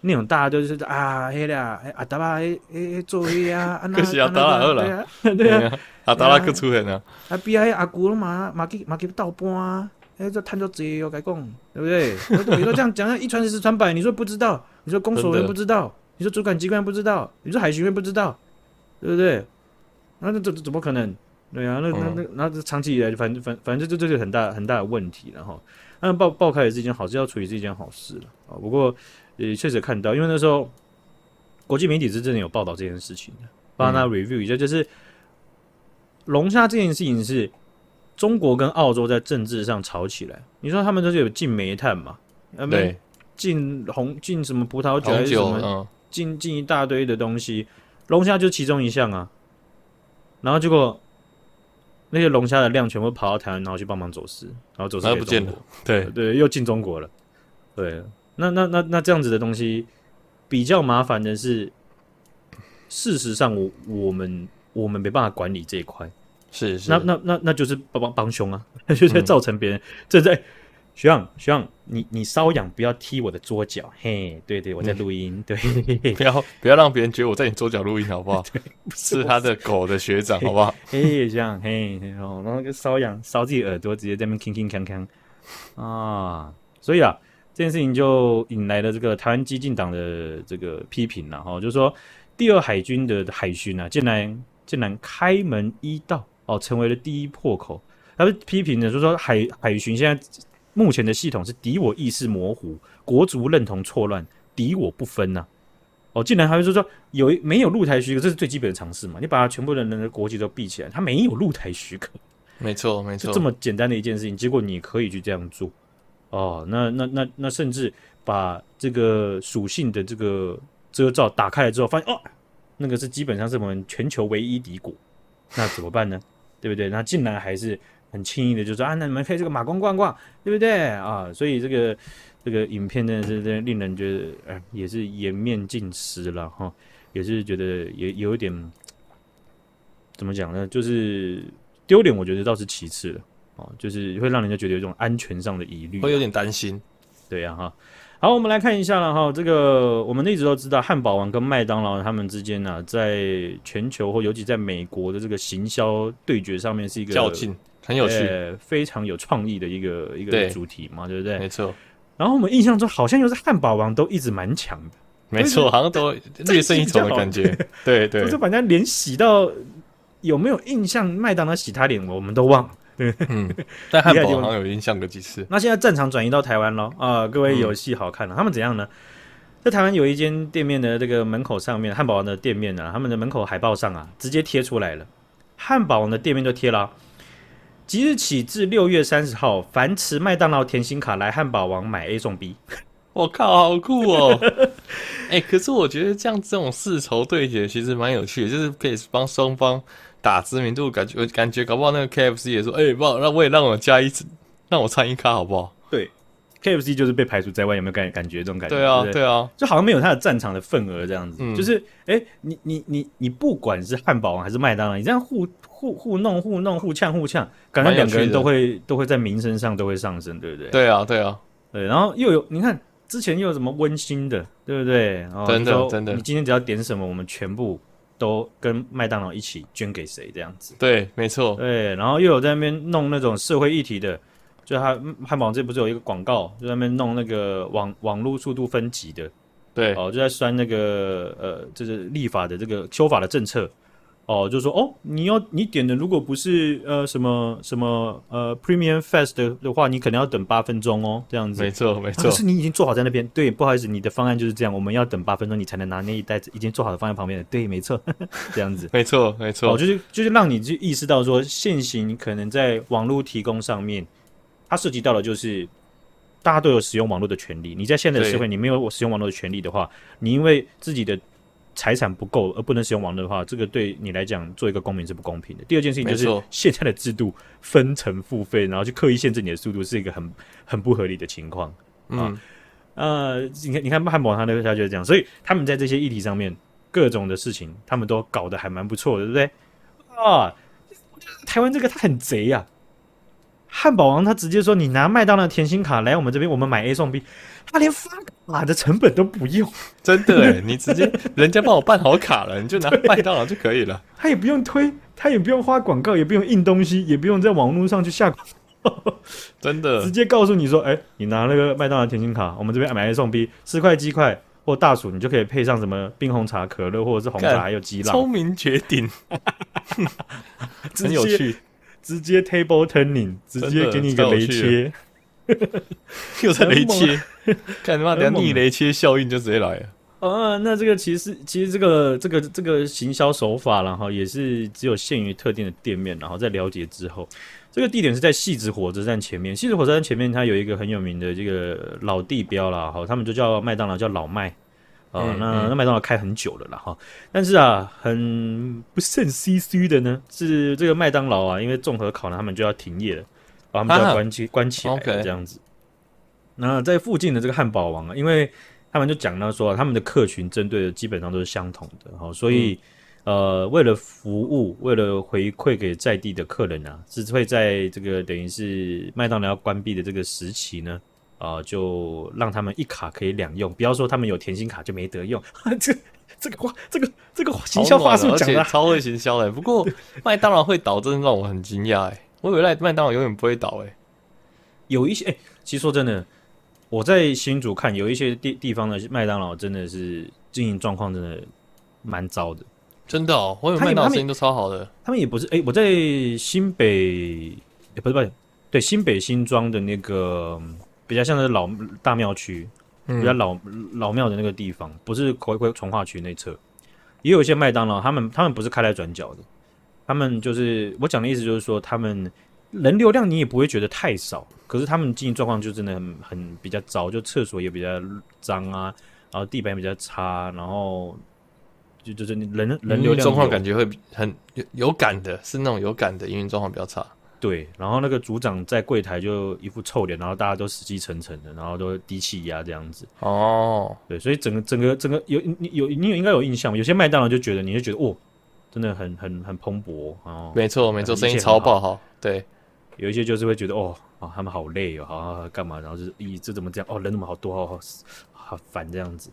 那种大家都是啊，黑的啊，阿达拉诶诶做黑啊，可是阿达拉二了，对啊，阿 达拉可出现了，啊比阿阿古了嘛，马给马给倒搬啊。哎、欸，这探究职业有改供，对不对？比如说这样讲，一传十，十传百，你说不知道？你说公所员不知道？你说主管机关不知道？你说海巡员不知道？对不对？那这怎怎么可能？对啊，那那那那这长期以来，反正反反正这这是很大很大的问题，然后那爆爆开也是一件好事，要处理是一件好事了啊。不过也确实看到，因为那时候国际媒体是真的有报道这件事情的，帮他 review 一下，就是龙虾这件事情是中国跟澳洲在政治上吵起来。你说他们都是有禁煤炭嘛？对，禁红禁什么葡萄酒还是什么？禁禁一大堆的东西，龙虾就其中一项啊。然后结果。那些龙虾的量全部跑到台湾，然后去帮忙走私，然后走私不见了。对对，又进中国了。对，那那那那这样子的东西比较麻烦的是，事实上我我们我们没办法管理这一块。是是，那那那那就是帮帮帮凶啊，就是造成别人正在。学长，学长，你你瘙痒不要踢我的桌角，嘿，对对，我在录音，对，不要不要让别人觉得我在你桌角录音，好不好？对，是他的狗的学长，好不好？嘿，这样，嘿，然后那个瘙痒搔自己耳朵，直接在那边吭吭锵锵啊，所以啊，这件事情就引来了这个台湾激进党的这个批评了哈，就是说第二海军的海巡啊，竟然竟然开门一道哦，成为了第一破口，他们批评的就是说海海巡现在。目前的系统是敌我意识模糊，国族认同错乱，敌我不分呐、啊。哦，竟然还会说说有没有露台许可，这是最基本的常识嘛？你把它全部的人的国籍都闭起来，他没有露台许可，没错没错，这么简单的一件事情，结果你可以去这样做哦？那那那那甚至把这个属性的这个遮罩打开了之后，发现哦，那个是基本上是我们全球唯一敌国，那怎么办呢？对不对？那竟然还是。很轻易的就说啊，那你们可以这个马光逛逛，对不对啊？所以这个这个影片真的是令人觉得，哎，也是颜面尽失了哈，也是觉得也有一点怎么讲呢？就是丢脸，我觉得倒是其次了啊，就是会让人家觉得有一种安全上的疑虑，会有点担心，对呀哈。好，我们来看一下了哈。这个我们一直都知道，汉堡王跟麦当劳他们之间呢、啊，在全球或尤其在美国的这个行销对决上面是一个较劲，很有趣、欸，非常有创意的一个一个主题嘛，对，对不对？没错。然后我们印象中好像又是汉堡王都一直蛮强的，没错，好像都略胜一筹的感觉。对对，就是反正连洗到有没有印象，麦当劳洗他脸，我们都忘了。嗯，但汉堡好像有印象个几次。那现在战场转移到台湾了啊！各位有戏好看了。他们怎样呢？在台湾有一间店面的这个门口上面，汉堡王的店面啊，他们的门口海报上啊，直接贴出来了。汉堡王的店面就贴了，即日起至六月三十号，凡持麦当劳甜心卡来汉堡王买 A 送 B。我靠，好酷哦！哎、欸，可是我觉得这样这种世仇对决其实蛮有趣的，就是可以帮双方。打知名度，感觉感觉搞不好那个 KFC 也说，哎、欸，不好，那我也让我加一次，让我参一咖好不好？对，KFC 就是被排除在外，有没有感感觉这种感觉？对啊，对，对啊，就好像没有他的战场的份额这样子。嗯、就是，哎、欸，你你你你不管是汉堡王还是麦当劳，你这样互互互弄互弄互呛互呛，感觉两个人都会都会在名声上都会上升，对不对？对啊，对啊，对。然后又有你看之前又有什么温馨的，对不对？真的真的，你今天只要点什么，我们全部。都跟麦当劳一起捐给谁这样子？对，没错。对，然后又有在那边弄那种社会议题的，就他汉堡王这不是有一个广告，就在那边弄那个网网络速度分级的，对，哦，就在算那个呃，就是立法的这个修法的政策。哦，就说哦，你要你点的如果不是呃什么什么呃 Premium Fast 的的话，你可能要等八分钟哦，这样子。没错，没错。可是你已经做好在那边，对，不好意思，你的方案就是这样，我们要等八分钟，你才能拿那一袋子已经做好的放在旁边的。对，没错，这样子。没错，没错。哦，就是就是让你就意识到说，现行可能在网络提供上面，它涉及到的就是大家都有使用网络的权利。你在现在的社会，你没有我使用网络的权利的话，你因为自己的。财产不够而不能使用网络的话，这个对你来讲做一个公民是不公平的。第二件事情就是现在的制度分层付费，然后去刻意限制你的速度，是一个很很不合理的情况。嗯，啊、呃，你看，你看汉堡他那个他就是这样，所以他们在这些议题上面各种的事情，他们都搞得还蛮不错的，对不对？啊，台湾这个他很贼呀、啊。汉堡王他直接说：“你拿麦当劳甜心卡来我们这边，我们买 A 送 B，他连发卡的成本都不用，真的哎！你直接人家帮我办好卡了，你就拿麦当劳就可以了。他也不用推，他也不用花广告，也不用印东西，也不用在网络上去下广告，真的，直接告诉你说：哎，你拿那个麦当劳甜心卡，我们这边买 A 送 B，四块鸡块，或大薯，你就可以配上什么冰红茶、可乐，或者是红茶，还有鸡辣。聪明绝顶，很有趣，直接 table turning，直接给你一个雷切，又在雷切，干嘛？等下逆雷切效应就直接来了。啊，那这个其实其实这个这个这个行销手法，然后也是只有限于特定的店面，然后在了解之后，这个地点是在汐止火车站前面。汐止火车站前面它有一个很有名的这个老地标啦，哈，他们就叫麦当劳，叫老麦啊。嗯、那那麦当劳开很久了啦，哈，但是啊，很不胜唏嘘的呢，是这个麦当劳啊，因为综合考量，他们就要停业了，把他们就要关起、啊、关起来这样子。Okay. 那在附近的这个汉堡王啊，因为他们就讲到说，他们的客群针对的基本上都是相同的，哈，所以，嗯、呃，为了服务，为了回馈给在地的客人啊，是会在这个等于是麦当劳要关闭的这个时期呢，啊、呃，就让他们一卡可以两用，不要说他们有甜心卡就没得用，这这个话，这个这个行销话术讲的超会行销的。不过麦当劳会倒，真的让我很惊讶哎，我以为麦当劳永远不会倒哎，有一些哎，其实说真的。我在新竹看有一些地地方的麦当劳真的是经营状况真的蛮糟的，真的哦。我有麦当劳生意都超好的，他，他们也不是哎、欸，我在新北，欸、不是不是，对新北新庄的那个比较像是老大庙区，比较老、嗯、老庙的那个地方，不是回归从化区那侧，也有一些麦当劳，他们他们不是开来转角的，他们就是我讲的意思就是说他们。人流量你也不会觉得太少，可是他们经营状况就真的很很比较糟，就厕所也比较脏啊，然后地板比较差，然后就就是人人流量状况感觉会很有有感的，是那种有感的营运状况比较差。对，然后那个组长在柜台就一副臭脸，然后大家都死气沉沉的，然后都低气压这样子。哦，对，所以整个整个整个有你有你有应该有印象，有些麦当劳就觉得你就觉得哦，真的很很很蓬勃哦，没错没错，生意超爆好，对。有一些就是会觉得哦啊，他们好累哦，好干嘛？然后就是咦，这怎么这样？哦，人怎么好多？好好烦这样子。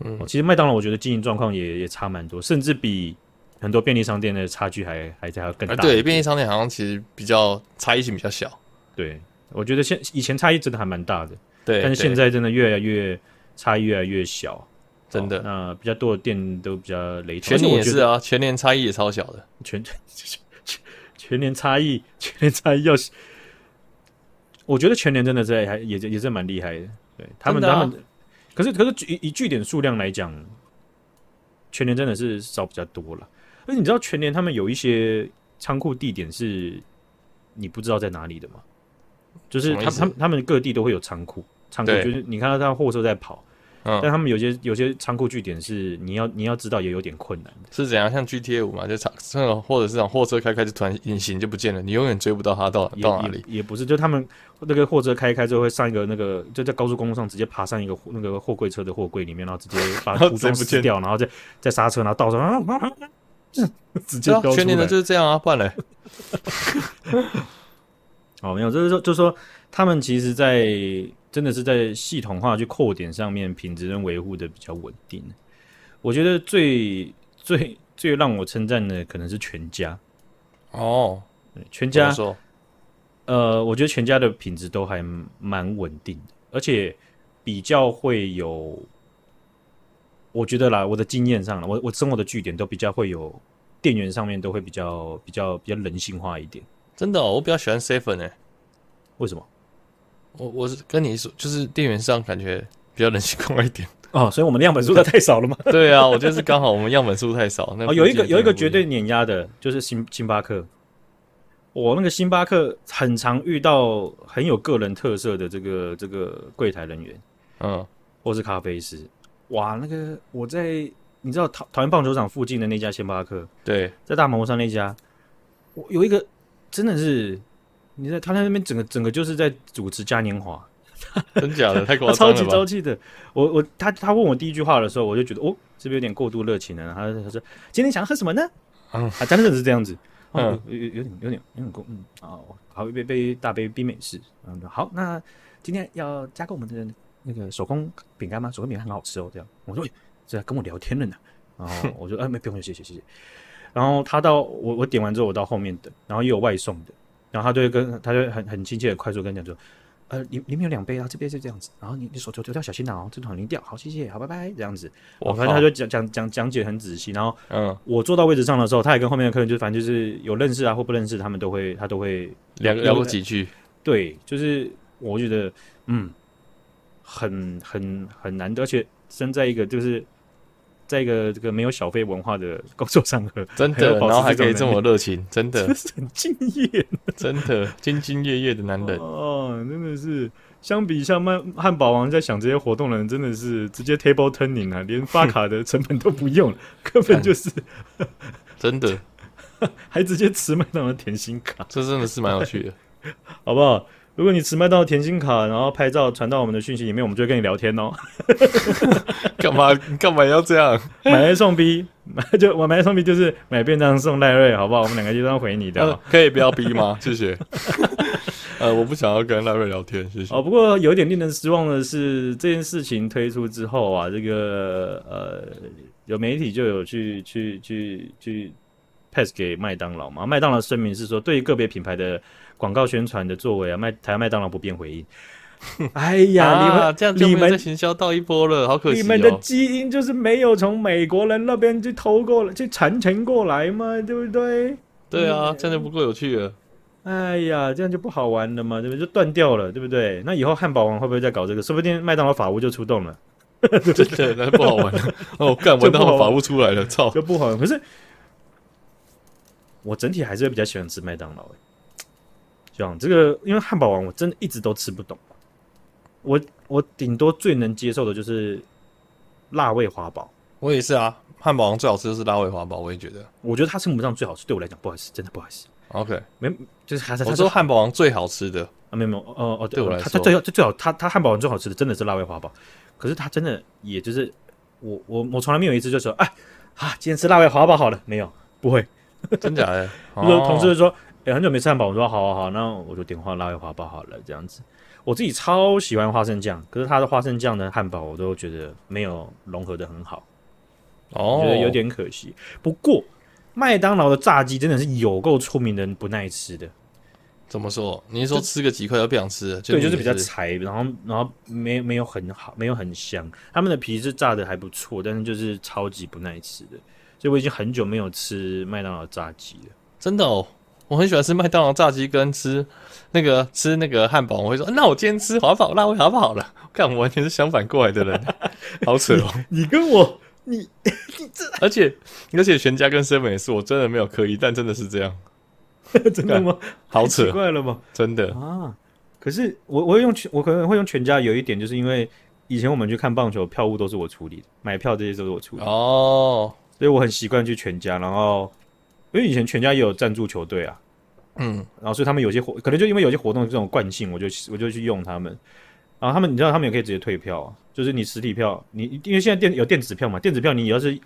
嗯，其实麦当劳我觉得经营状况也也差蛮多，甚至比很多便利商店的差距还还还要更大，啊。对，便利商店好像其实比较差异性比较小。对，我觉得现以前差异真的还蛮大的。对，但是现在真的越来越差异越来越小，真的。哦，那比较多的店都比较雷同。全年也是啊，全年差异也超小的。全。全年差异，全年差异要，我觉得全年真的是还也也是蛮厉害的。对他们，啊、他们，可是可是以以据点数量来讲，全年真的是少比较多了。而你知道全年他们有一些仓库地点是你不知道在哪里的吗？就是他他们他们各地都会有仓库，仓库就是你看到他货车在跑。但他们有些有些仓库据点是你要你要知道也有点困难的，是怎样？像 GTA 五嘛，就仓这种或者是这种货车开开就突然隐形就不见了，你永远追不到他到到哪里也。也不是，就他们那个货车开开之后会上一个那个就在高速公路上直接爬上一个那个货柜车的货柜里面，然后直接把组装 撕掉，然后再再刹车，然后倒上，啊、直接全年的就是这样啊，不然嘞。哦，没有，就是说就是说他们其实，在。真的是在系统化去扣点上面，品质跟维护的比较稳定。我觉得最最最让我称赞的可能是全家哦，全家呃，我觉得全家的品质都还蛮稳定的，而且比较会有，我觉得啦，我的经验上，我我生活的据点都比较会有店员上面都会比较比较比较人性化一点。真的，哦，我比较喜欢 seven 呢，为什么？我我是跟你说，就是店员上感觉比较人性化一点哦，所以我们的样本数太少了吗？对啊，我觉得是刚好我们样本数太少。那哦，有一个有一个绝对碾压的，就是星星巴克。我那个星巴克很常遇到很有个人特色的这个这个柜台人员，嗯，或是咖啡师。哇，那个我在你知道桃桃园棒球场附近的那家星巴克，对，在大门上那家，我有一个真的是。你在他在那边整个整个就是在主持嘉年华，真假的太 夸张了，超级朝气的。我我他他问我第一句话的时候，我就觉得哦，是不是有点过度热情了？他他说今天想要喝什么呢？嗯，啊，真的是这样子，嗯，有有有点有点有点过，嗯，哦，好一杯杯大杯冰美式，嗯，好，那今天要加购我们的那个手工饼干吗？手工饼干很好吃哦，这样。我说，这跟我聊天了呢。然后 我说，哎，没不用，谢谢谢谢。然后他到我我点完之后，我到后面等，然后又有外送的。然后他就会跟他就很很亲切的快速跟你讲说，呃，里里面有两杯啊，这边是这样子，然后你你手头丢掉小心哦，这桶零掉，好，谢谢，好，拜拜，这样子。我反正他就讲讲讲讲解很仔细，然后嗯，我坐到位置上的时候，他也跟后面的客人就反正就是有认识啊或不认识，他们都会他都会聊聊过几句。对，就是我觉得嗯，很很很难得，而且身在一个就是。在一个这个没有小费文化的工作场合，真的，然后还可以这么热情，真的，是很敬业，真的兢兢业业的男人哦，真的是相比下麦汉堡王在想这些活动的人，真的是直接 table turning 啊，连发卡的成本都不用了，根本就是 真的，还直接吃麦当劳甜心卡，这真的是蛮有趣的，好不好？如果你持麦当劳甜心卡，然后拍照传到我们的讯息里面，我们就会跟你聊天哦。干嘛？干嘛要这样？买 A 送 B，买就我买 A 送 B 就是买便当送赖瑞，好不好？我们两个就这样回你的、呃。可以不要 B 吗？谢谢。呃，我不想要跟赖瑞聊天，谢谢。哦，不过有一点令人失望的是，这件事情推出之后啊，这个呃，有媒体就有去去去去 pass 给麦当劳嘛？麦当劳声明是说，对于个别品牌的。广告宣传的作为啊，麦台湾麦当劳不便回应。哎呀，啊、你们这样就没在行销到一波了，好可惜、哦。你们的基因就是没有从美国人那边去偷过来，去传承过来嘛，对不对？对啊，真的不够有趣了。哎呀，这样就不好玩了嘛，对不对？就断掉了，对不对？那以后汉堡王会不会再搞这个？说不定麦当劳法务就出动了。真的，那不好玩了。哦，干，麦当劳法务出来了，操，就不好玩。可是我整体还是会比较喜欢吃麦当劳、欸讲这个，因为汉堡王我真的一直都吃不懂。我我顶多最能接受的就是辣味华堡。我也是啊，汉堡王最好吃的是辣味华堡，我也觉得。我觉得它称不上最好吃，对我来讲不好意思，真的不好意思。OK，没就是还是我说汉堡王最好吃的啊，没有没有哦哦，对我来说，它最最最好，它它汉堡王最好吃的真的是辣味华堡。可是它真的也就是我我我从来没有一次就说哎啊，今天吃辣味华堡好了，没有不会，真假的？有同事就说。欸、很久没吃汉堡，我说好好好，那我就点花辣味华堡好了，这样子。我自己超喜欢花生酱，可是它的花生酱的汉堡我都觉得没有融合的很好，哦，我觉得有点可惜。不过麦当劳的炸鸡真的是有够出名的不耐吃的。怎么说？你是说吃个几块都不想吃？对，就是比较柴，然后然后没没有很好，没有很香。他们的皮是炸的还不错，但是就是超级不耐吃的。所以我已经很久没有吃麦当劳炸鸡了，真的哦。我很喜欢吃麦当劳炸鸡，跟吃那个吃那个汉堡。我会说，那我今天吃华堡辣味好不好了？看，我完全是相反过来的人，好扯哦！你跟我，你你这，而且而且全家跟 seven 也是，我真的没有刻意，但真的是这样，真的吗？好扯，奇怪了吗？真的啊！可是我我会用全，我可能会用全家。有一点就是因为以前我们去看棒球，票务都是我处理的，买票这些都是我处理哦，所以我很习惯去全家，然后。因为以前全家也有赞助球队啊，嗯，然后所以他们有些活，可能就因为有些活动这种惯性，我就我就去用他们。然后他们，你知道他们也可以直接退票啊，就是你实体票，你因为现在电有电子票嘛，电子票你要是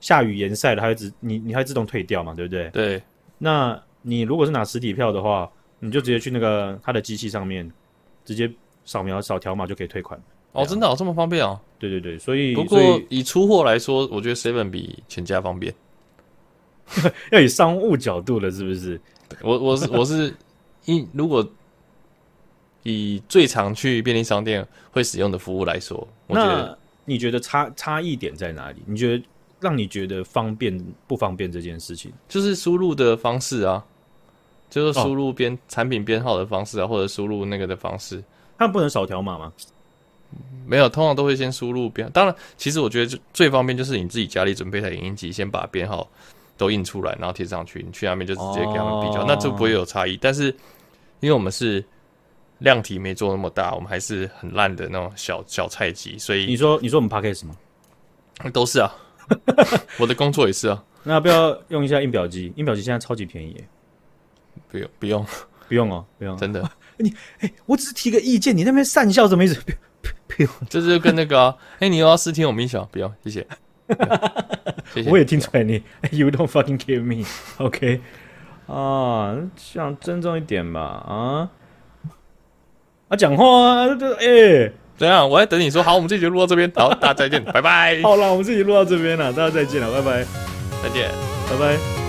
下雨延赛了，它会自你你还会自动退掉嘛，对不对？对。那你如果是拿实体票的话，你就直接去那个他的机器上面，直接扫描扫条码就可以退款。哦，真的哦，这么方便哦？对对对，所以不过以出货来说，我觉得 Seven 比全家方便。要以商务角度了，是不是？我我是我是，一如果以最常去便利商店会使用的服务来说，我觉得你觉得差差异点在哪里？你觉得让你觉得方便不方便这件事情，就是输入的方式啊，就是输入编、哦、产品编号的方式啊，或者输入那个的方式，它不能扫条码吗？没有，通常都会先输入编。当然，其实我觉得最方便就是你自己家里准备台影音机，先把编号。都印出来，然后贴上去，你去那边就直接给他们比较，哦、那就不会有差异。但是，因为我们是量体没做那么大，我们还是很烂的那种小小菜鸡，所以你说你说我们 Podcast 吗？都是啊，我的工作也是啊。那要不要用一下印表机？印表机现在超级便宜，不用不用不用哦，不用，真的。你哎、欸，我只是提个意见，你那边讪笑什么意思？不用，这是跟那个哎、啊欸，你又要试听我们音响？不用，谢谢。谢谢我也听出来你，You don't fucking give me，OK？Okay? 啊，想尊重一点吧，啊啊，讲话啊，哎、欸，怎样？我在等你说好，我们这集录到这边，好，大家再见，拜拜。好了，我们这集录到这边了，大家再见了，拜拜，再见，拜拜。